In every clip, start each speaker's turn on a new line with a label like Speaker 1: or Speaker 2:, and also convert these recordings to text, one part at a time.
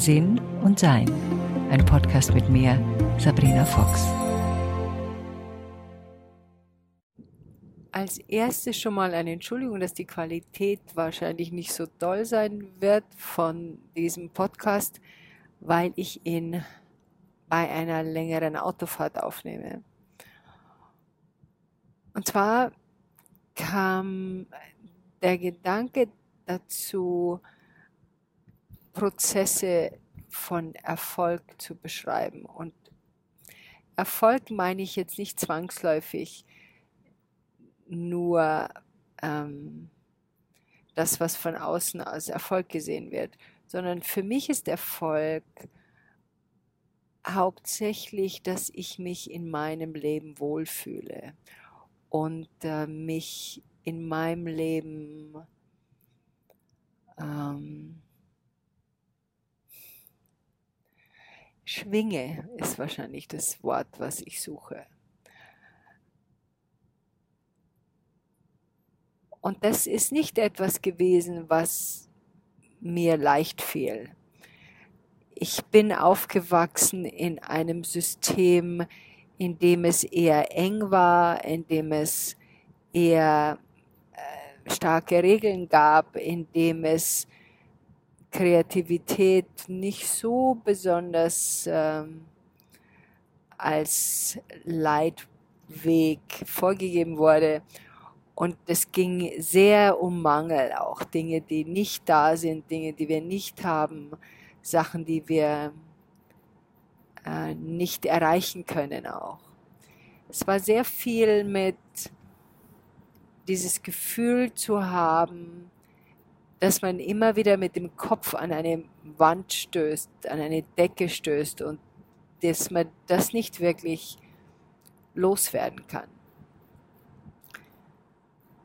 Speaker 1: Sinn und Sein. Ein Podcast mit mir, Sabrina Fox.
Speaker 2: Als erstes schon mal eine Entschuldigung, dass die Qualität wahrscheinlich nicht so toll sein wird von diesem Podcast, weil ich ihn bei einer längeren Autofahrt aufnehme. Und zwar kam der Gedanke dazu, Prozesse von Erfolg zu beschreiben. Und Erfolg meine ich jetzt nicht zwangsläufig nur ähm, das, was von außen als Erfolg gesehen wird, sondern für mich ist Erfolg hauptsächlich, dass ich mich in meinem Leben wohlfühle und äh, mich in meinem Leben ähm, schwinge, ist wahrscheinlich das Wort, was ich suche. Und das ist nicht etwas gewesen, was mir leicht fiel. Ich bin aufgewachsen in einem System, in dem es eher eng war, in dem es eher äh, starke Regeln gab, in dem es Kreativität nicht so besonders ähm, als Leitweg vorgegeben wurde. Und es ging sehr um Mangel, auch Dinge, die nicht da sind, Dinge, die wir nicht haben, Sachen, die wir äh, nicht erreichen können auch. Es war sehr viel mit dieses Gefühl zu haben, dass man immer wieder mit dem Kopf an eine Wand stößt, an eine Decke stößt und dass man das nicht wirklich loswerden kann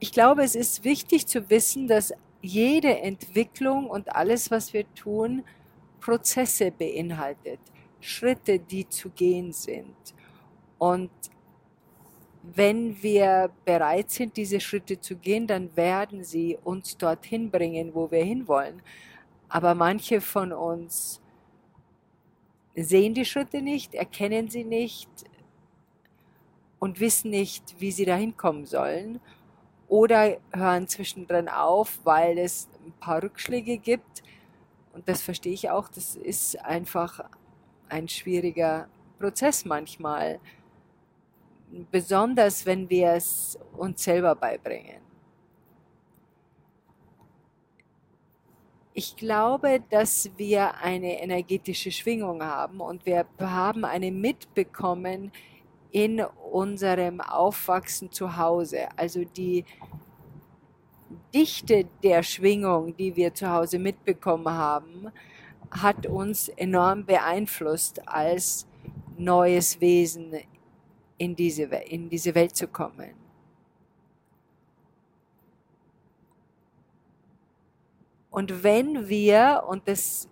Speaker 2: ich glaube, es ist wichtig zu wissen, dass jede Entwicklung und alles, was wir tun, Prozesse beinhaltet, Schritte, die zu gehen sind. Und wenn wir bereit sind, diese Schritte zu gehen, dann werden sie uns dorthin bringen, wo wir hinwollen. Aber manche von uns sehen die Schritte nicht, erkennen sie nicht und wissen nicht, wie sie dahin kommen sollen oder hören zwischendrin auf, weil es ein paar Rückschläge gibt. Und das verstehe ich auch, das ist einfach ein schwieriger Prozess manchmal, besonders wenn wir es uns selber beibringen. Ich glaube, dass wir eine energetische Schwingung haben und wir haben eine mitbekommen, in unserem Aufwachsen zu Hause. Also die Dichte der Schwingung, die wir zu Hause mitbekommen haben, hat uns enorm beeinflusst, als neues Wesen in diese, in diese Welt zu kommen. Und wenn wir, und das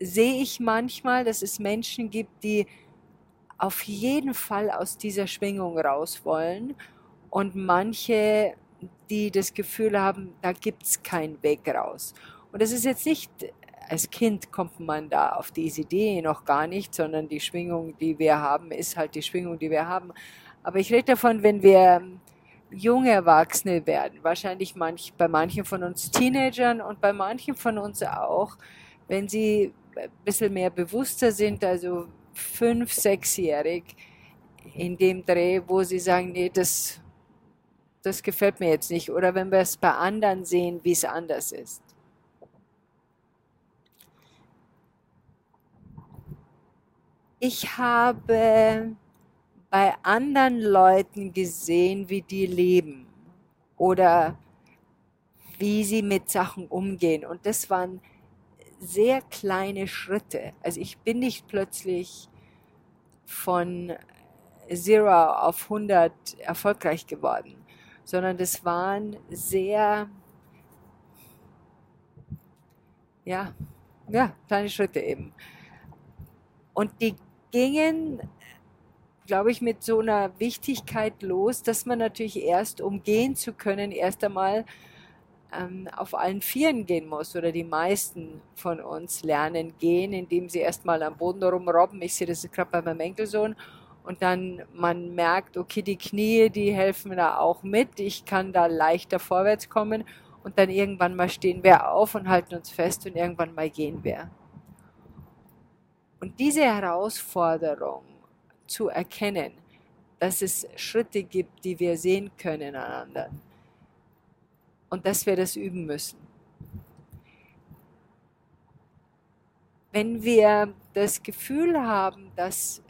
Speaker 2: sehe ich manchmal, dass es Menschen gibt, die auf jeden Fall aus dieser Schwingung raus wollen und manche, die das Gefühl haben, da gibt es keinen Weg raus. Und das ist jetzt nicht, als Kind kommt man da auf diese Idee noch gar nicht, sondern die Schwingung, die wir haben, ist halt die Schwingung, die wir haben. Aber ich rede davon, wenn wir junge Erwachsene werden, wahrscheinlich manch, bei manchen von uns Teenagern und bei manchen von uns auch, wenn sie ein bisschen mehr bewusster sind, also fünf, sechsjährig in dem Dreh, wo sie sagen, nee, das, das gefällt mir jetzt nicht. Oder wenn wir es bei anderen sehen, wie es anders ist. Ich habe bei anderen Leuten gesehen, wie die leben oder wie sie mit Sachen umgehen. Und das waren sehr kleine Schritte. Also ich bin nicht plötzlich von Zero auf 100 erfolgreich geworden, sondern das waren sehr, ja, ja, kleine Schritte eben. Und die gingen, glaube ich, mit so einer Wichtigkeit los, dass man natürlich erst, um gehen zu können, erst einmal ähm, auf allen Vieren gehen muss oder die meisten von uns lernen gehen, indem sie erstmal am Boden rumrobben. Ich sehe das gerade bei meinem Enkelsohn. Und dann man merkt, okay, die Knie, die helfen da auch mit. Ich kann da leichter vorwärts kommen. Und dann irgendwann mal stehen wir auf und halten uns fest und irgendwann mal gehen wir. Und diese Herausforderung zu erkennen, dass es Schritte gibt, die wir sehen können an anderen und dass wir das üben müssen. Wenn wir das Gefühl haben, dass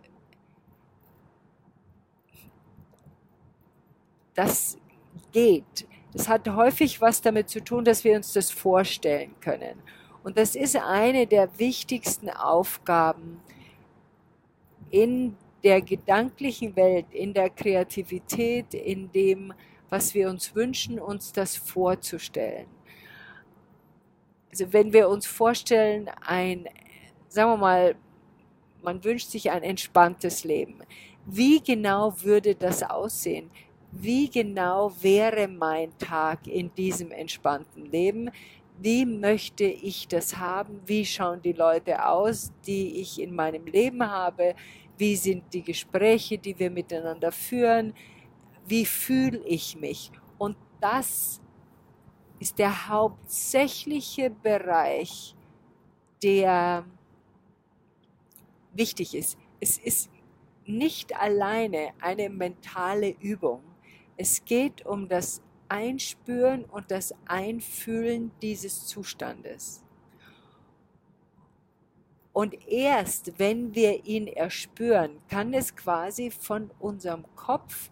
Speaker 2: das geht, das hat häufig was damit zu tun, dass wir uns das vorstellen können. Und das ist eine der wichtigsten Aufgaben in der gedanklichen Welt, in der Kreativität, in dem, was wir uns wünschen, uns das vorzustellen. Also wenn wir uns vorstellen, ein, sagen wir mal, man wünscht sich ein entspanntes Leben. Wie genau würde das aussehen? Wie genau wäre mein Tag in diesem entspannten Leben? Wie möchte ich das haben, wie schauen die Leute aus, die ich in meinem Leben habe, wie sind die Gespräche, die wir miteinander führen, wie fühle ich mich. Und das ist der hauptsächliche Bereich, der wichtig ist. Es ist nicht alleine eine mentale Übung. Es geht um das Einspüren und das Einfühlen dieses Zustandes. Und erst wenn wir ihn erspüren, kann es quasi von unserem Kopf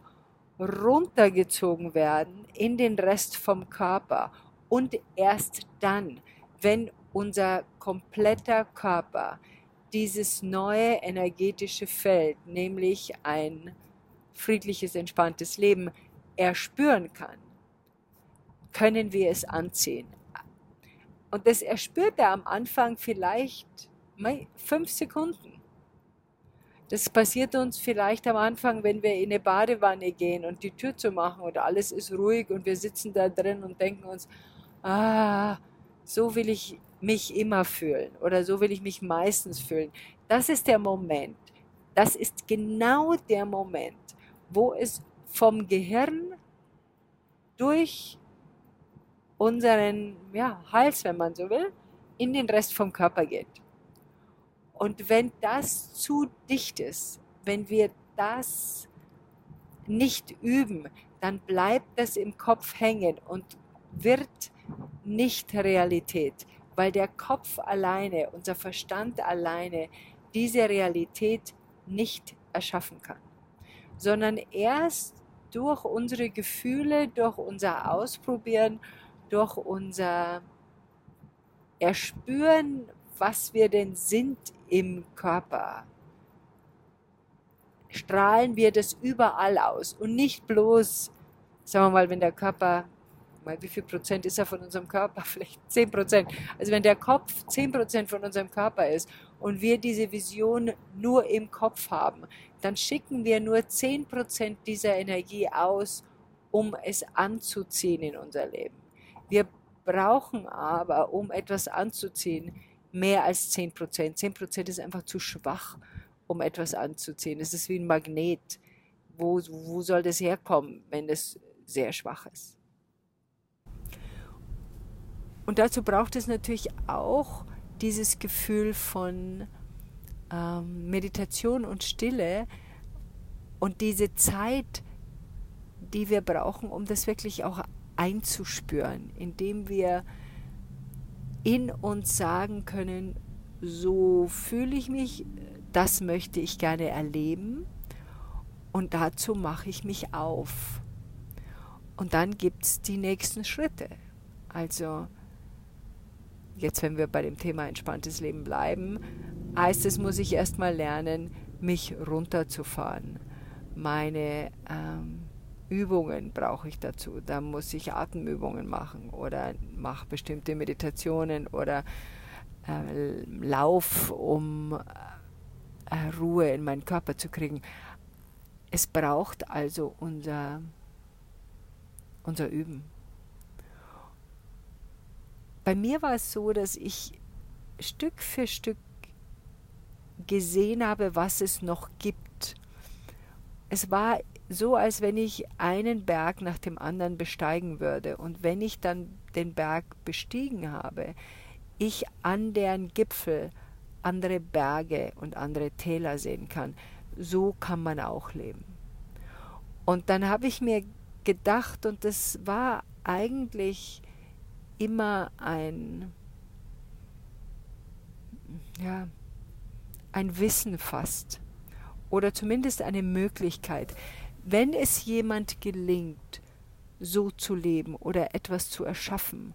Speaker 2: runtergezogen werden in den Rest vom Körper. Und erst dann, wenn unser kompletter Körper dieses neue energetische Feld, nämlich ein friedliches, entspanntes Leben, erspüren kann, können wir es anziehen. Und das erspürt er am Anfang vielleicht fünf Sekunden. Das passiert uns vielleicht am Anfang, wenn wir in eine Badewanne gehen und die Tür zu machen und alles ist ruhig und wir sitzen da drin und denken uns, ah, so will ich mich immer fühlen oder so will ich mich meistens fühlen. Das ist der Moment. Das ist genau der Moment, wo es vom Gehirn durch unseren ja, Hals, wenn man so will, in den Rest vom Körper geht. Und wenn das zu dicht ist, wenn wir das nicht üben, dann bleibt das im Kopf hängen und wird nicht Realität, weil der Kopf alleine, unser Verstand alleine diese Realität nicht erschaffen kann, sondern erst durch unsere Gefühle, durch unser Ausprobieren durch unser Erspüren, was wir denn sind im Körper, strahlen wir das überall aus und nicht bloß, sagen wir mal, wenn der Körper, mal wie viel Prozent ist er von unserem Körper? Vielleicht 10 Prozent. Also wenn der Kopf 10 Prozent von unserem Körper ist und wir diese Vision nur im Kopf haben, dann schicken wir nur 10 Prozent dieser Energie aus, um es anzuziehen in unser Leben. Wir brauchen aber, um etwas anzuziehen, mehr als 10 Prozent. 10 Prozent ist einfach zu schwach, um etwas anzuziehen. Es ist wie ein Magnet. Wo, wo soll das herkommen, wenn es sehr schwach ist? Und dazu braucht es natürlich auch dieses Gefühl von ähm, Meditation und Stille und diese Zeit, die wir brauchen, um das wirklich auch einzuspüren, indem wir in uns sagen können, so fühle ich mich, das möchte ich gerne erleben und dazu mache ich mich auf. Und dann gibt es die nächsten Schritte. Also jetzt, wenn wir bei dem Thema entspanntes Leben bleiben, heißt es, muss ich erstmal lernen, mich runterzufahren, meine ähm, Übungen brauche ich dazu. Da muss ich Atemübungen machen oder mache bestimmte Meditationen oder äh, Lauf, um äh, Ruhe in meinen Körper zu kriegen. Es braucht also unser, unser Üben. bei mir war es so, dass ich Stück für Stück gesehen habe, was es noch gibt. Es war so, als wenn ich einen Berg nach dem anderen besteigen würde. Und wenn ich dann den Berg bestiegen habe, ich an deren Gipfel andere Berge und andere Täler sehen kann. So kann man auch leben. Und dann habe ich mir gedacht, und das war eigentlich immer ein, ja, ein Wissen fast oder zumindest eine Möglichkeit, wenn es jemand gelingt, so zu leben oder etwas zu erschaffen,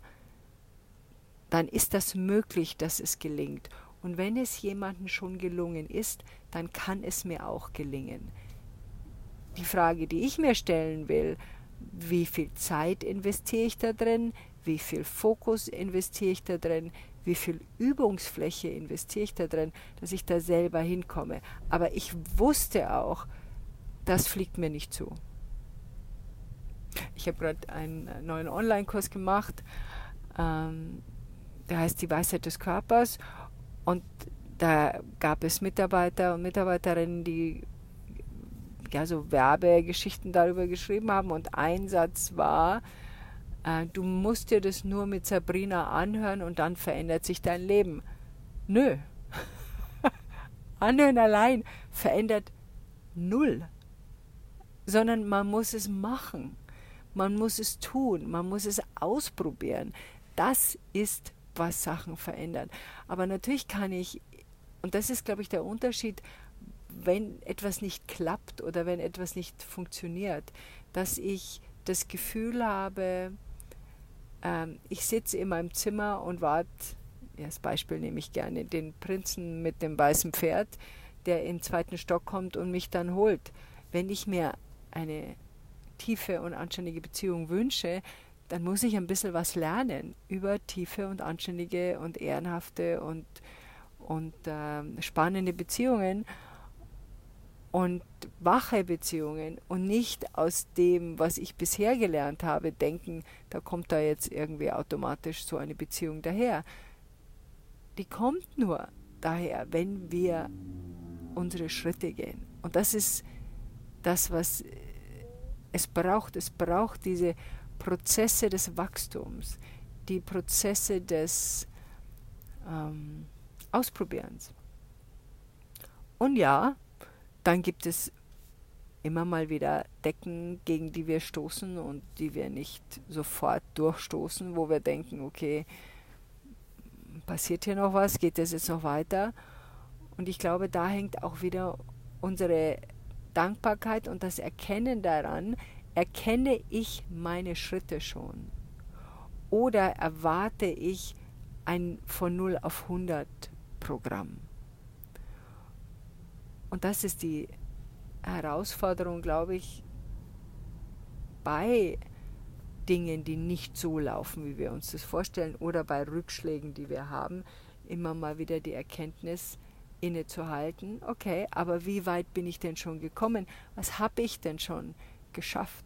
Speaker 2: dann ist das möglich, dass es gelingt. Und wenn es jemandem schon gelungen ist, dann kann es mir auch gelingen. Die Frage, die ich mir stellen will, wie viel Zeit investiere ich da drin, wie viel Fokus investiere ich da drin, wie viel Übungsfläche investiere ich da drin, dass ich da selber hinkomme. Aber ich wusste auch, das fliegt mir nicht zu. Ich habe gerade einen neuen Online-Kurs gemacht, ähm, der heißt Die Weisheit des Körpers. Und da gab es Mitarbeiter und Mitarbeiterinnen, die ja so Werbegeschichten darüber geschrieben haben. Und ein Satz war, äh, du musst dir das nur mit Sabrina anhören und dann verändert sich dein Leben. Nö. anhören allein verändert null. Sondern man muss es machen. Man muss es tun. Man muss es ausprobieren. Das ist, was Sachen verändern. Aber natürlich kann ich, und das ist, glaube ich, der Unterschied, wenn etwas nicht klappt oder wenn etwas nicht funktioniert, dass ich das Gefühl habe, ähm, ich sitze in meinem Zimmer und warte, ja, als Beispiel nehme ich gerne den Prinzen mit dem weißen Pferd, der im zweiten Stock kommt und mich dann holt. Wenn ich mir eine tiefe und anständige Beziehung wünsche, dann muss ich ein bisschen was lernen über tiefe und anständige und ehrenhafte und, und äh, spannende Beziehungen und wache Beziehungen und nicht aus dem, was ich bisher gelernt habe, denken, da kommt da jetzt irgendwie automatisch so eine Beziehung daher. Die kommt nur daher, wenn wir unsere Schritte gehen. Und das ist das, was es braucht. Es braucht diese Prozesse des Wachstums, die Prozesse des ähm, Ausprobierens. Und ja, dann gibt es immer mal wieder Decken, gegen die wir stoßen und die wir nicht sofort durchstoßen, wo wir denken, okay, passiert hier noch was, geht das jetzt noch weiter? Und ich glaube, da hängt auch wieder unsere Dankbarkeit und das Erkennen daran, erkenne ich meine Schritte schon? Oder erwarte ich ein von 0 auf 100 Programm? Und das ist die Herausforderung, glaube ich, bei Dingen, die nicht so laufen, wie wir uns das vorstellen, oder bei Rückschlägen, die wir haben, immer mal wieder die Erkenntnis innezuhalten, okay, aber wie weit bin ich denn schon gekommen? Was habe ich denn schon geschafft?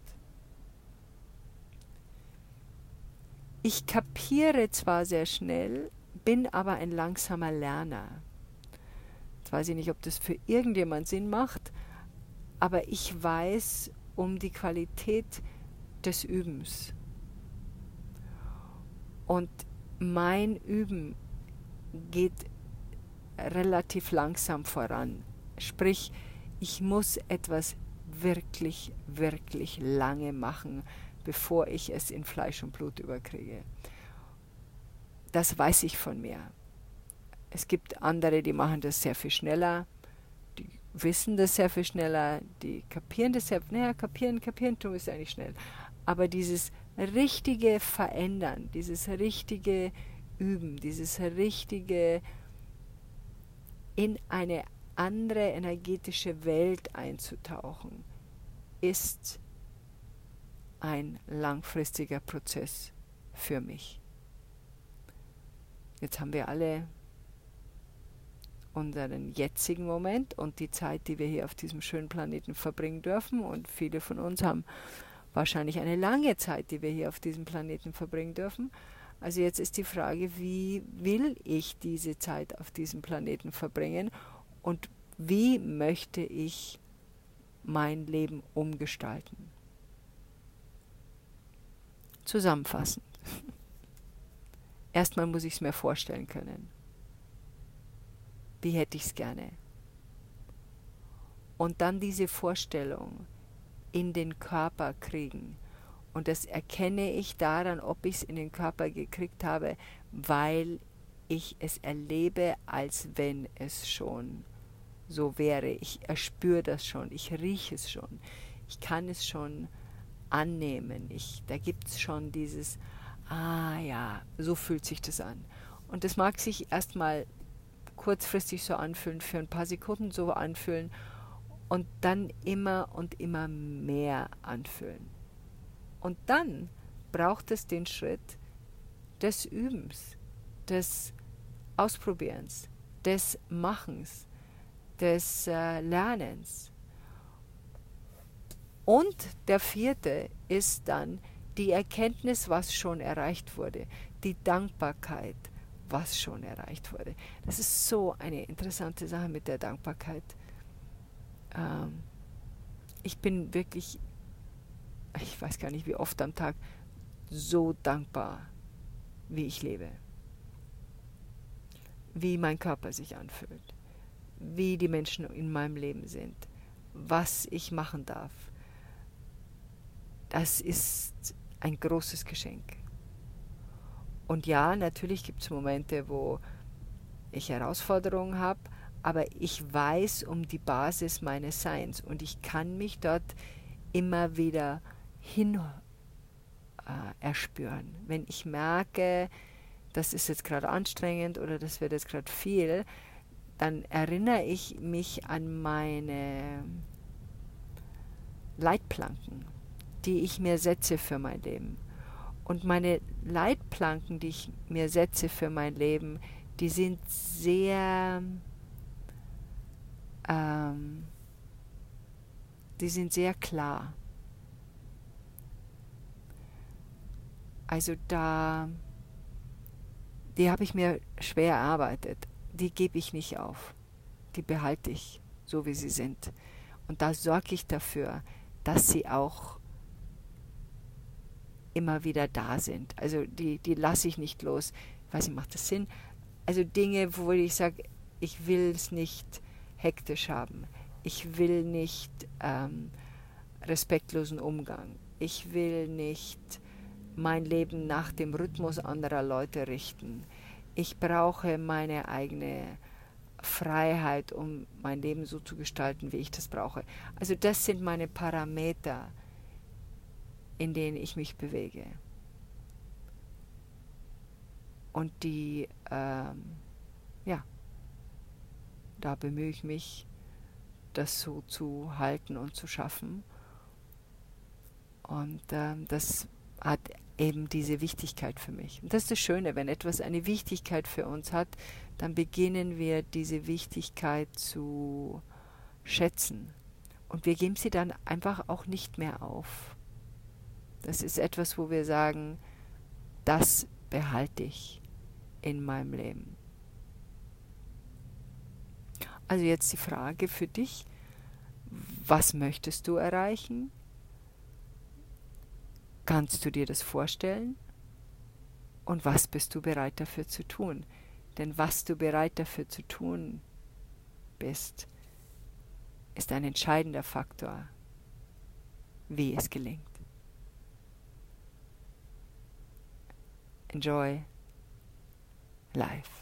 Speaker 2: Ich kapiere zwar sehr schnell, bin aber ein langsamer Lerner weiß ich nicht, ob das für irgendjemand Sinn macht, aber ich weiß um die Qualität des Übens. Und mein Üben geht relativ langsam voran. Sprich, ich muss etwas wirklich, wirklich lange machen, bevor ich es in Fleisch und Blut überkriege. Das weiß ich von mir. Es gibt andere, die machen das sehr viel schneller, die wissen das sehr viel schneller, die kapieren das sehr, naja, kapieren, kapieren tun ist eigentlich schnell. Aber dieses richtige Verändern, dieses richtige Üben, dieses richtige in eine andere energetische Welt einzutauchen, ist ein langfristiger Prozess für mich. Jetzt haben wir alle unseren jetzigen Moment und die Zeit, die wir hier auf diesem schönen Planeten verbringen dürfen. Und viele von uns haben wahrscheinlich eine lange Zeit, die wir hier auf diesem Planeten verbringen dürfen. Also jetzt ist die Frage, wie will ich diese Zeit auf diesem Planeten verbringen und wie möchte ich mein Leben umgestalten? Zusammenfassend. Erstmal muss ich es mir vorstellen können. Wie hätte ich es gerne? Und dann diese Vorstellung in den Körper kriegen und das erkenne ich daran, ob ich es in den Körper gekriegt habe, weil ich es erlebe, als wenn es schon so wäre. Ich erspüre das schon, ich rieche es schon, ich kann es schon annehmen. Ich, da gibt es schon dieses, ah ja, so fühlt sich das an. Und das mag sich erstmal kurzfristig so anfühlen, für ein paar Sekunden so anfühlen und dann immer und immer mehr anfühlen. Und dann braucht es den Schritt des Übens, des Ausprobierens, des Machens, des äh, Lernens. Und der vierte ist dann die Erkenntnis, was schon erreicht wurde, die Dankbarkeit, was schon erreicht wurde. Das ist so eine interessante Sache mit der Dankbarkeit. Ähm, ich bin wirklich ich weiß gar nicht wie oft am Tag, so dankbar, wie ich lebe. Wie mein Körper sich anfühlt, wie die Menschen in meinem Leben sind, was ich machen darf. Das ist ein großes Geschenk. Und ja, natürlich gibt es Momente, wo ich Herausforderungen habe, aber ich weiß um die Basis meines Seins und ich kann mich dort immer wieder hin äh, erspüren. Wenn ich merke, das ist jetzt gerade anstrengend oder das wird jetzt gerade viel, dann erinnere ich mich an meine Leitplanken, die ich mir setze für mein Leben. Und meine Leitplanken, die ich mir setze für mein Leben, die sind sehr, ähm, die sind sehr klar. Also da, die habe ich mir schwer erarbeitet. Die gebe ich nicht auf. Die behalte ich so, wie sie sind. Und da sorge ich dafür, dass sie auch immer wieder da sind. Also die, die lasse ich nicht los. Ich weiß nicht, macht das Sinn? Also Dinge, wo ich sage, ich will es nicht hektisch haben. Ich will nicht ähm, respektlosen Umgang. Ich will nicht mein Leben nach dem Rhythmus anderer Leute richten. Ich brauche meine eigene Freiheit, um mein Leben so zu gestalten, wie ich das brauche. Also das sind meine Parameter, in denen ich mich bewege. Und die, ähm, ja, da bemühe ich mich, das so zu halten und zu schaffen. Und ähm, das hat eben diese Wichtigkeit für mich. Und das ist das Schöne, wenn etwas eine Wichtigkeit für uns hat, dann beginnen wir diese Wichtigkeit zu schätzen. Und wir geben sie dann einfach auch nicht mehr auf. Das ist etwas, wo wir sagen, das behalte ich in meinem Leben. Also jetzt die Frage für dich, was möchtest du erreichen? Kannst du dir das vorstellen? Und was bist du bereit dafür zu tun? Denn was du bereit dafür zu tun bist, ist ein entscheidender Faktor, wie es gelingt. Enjoy life.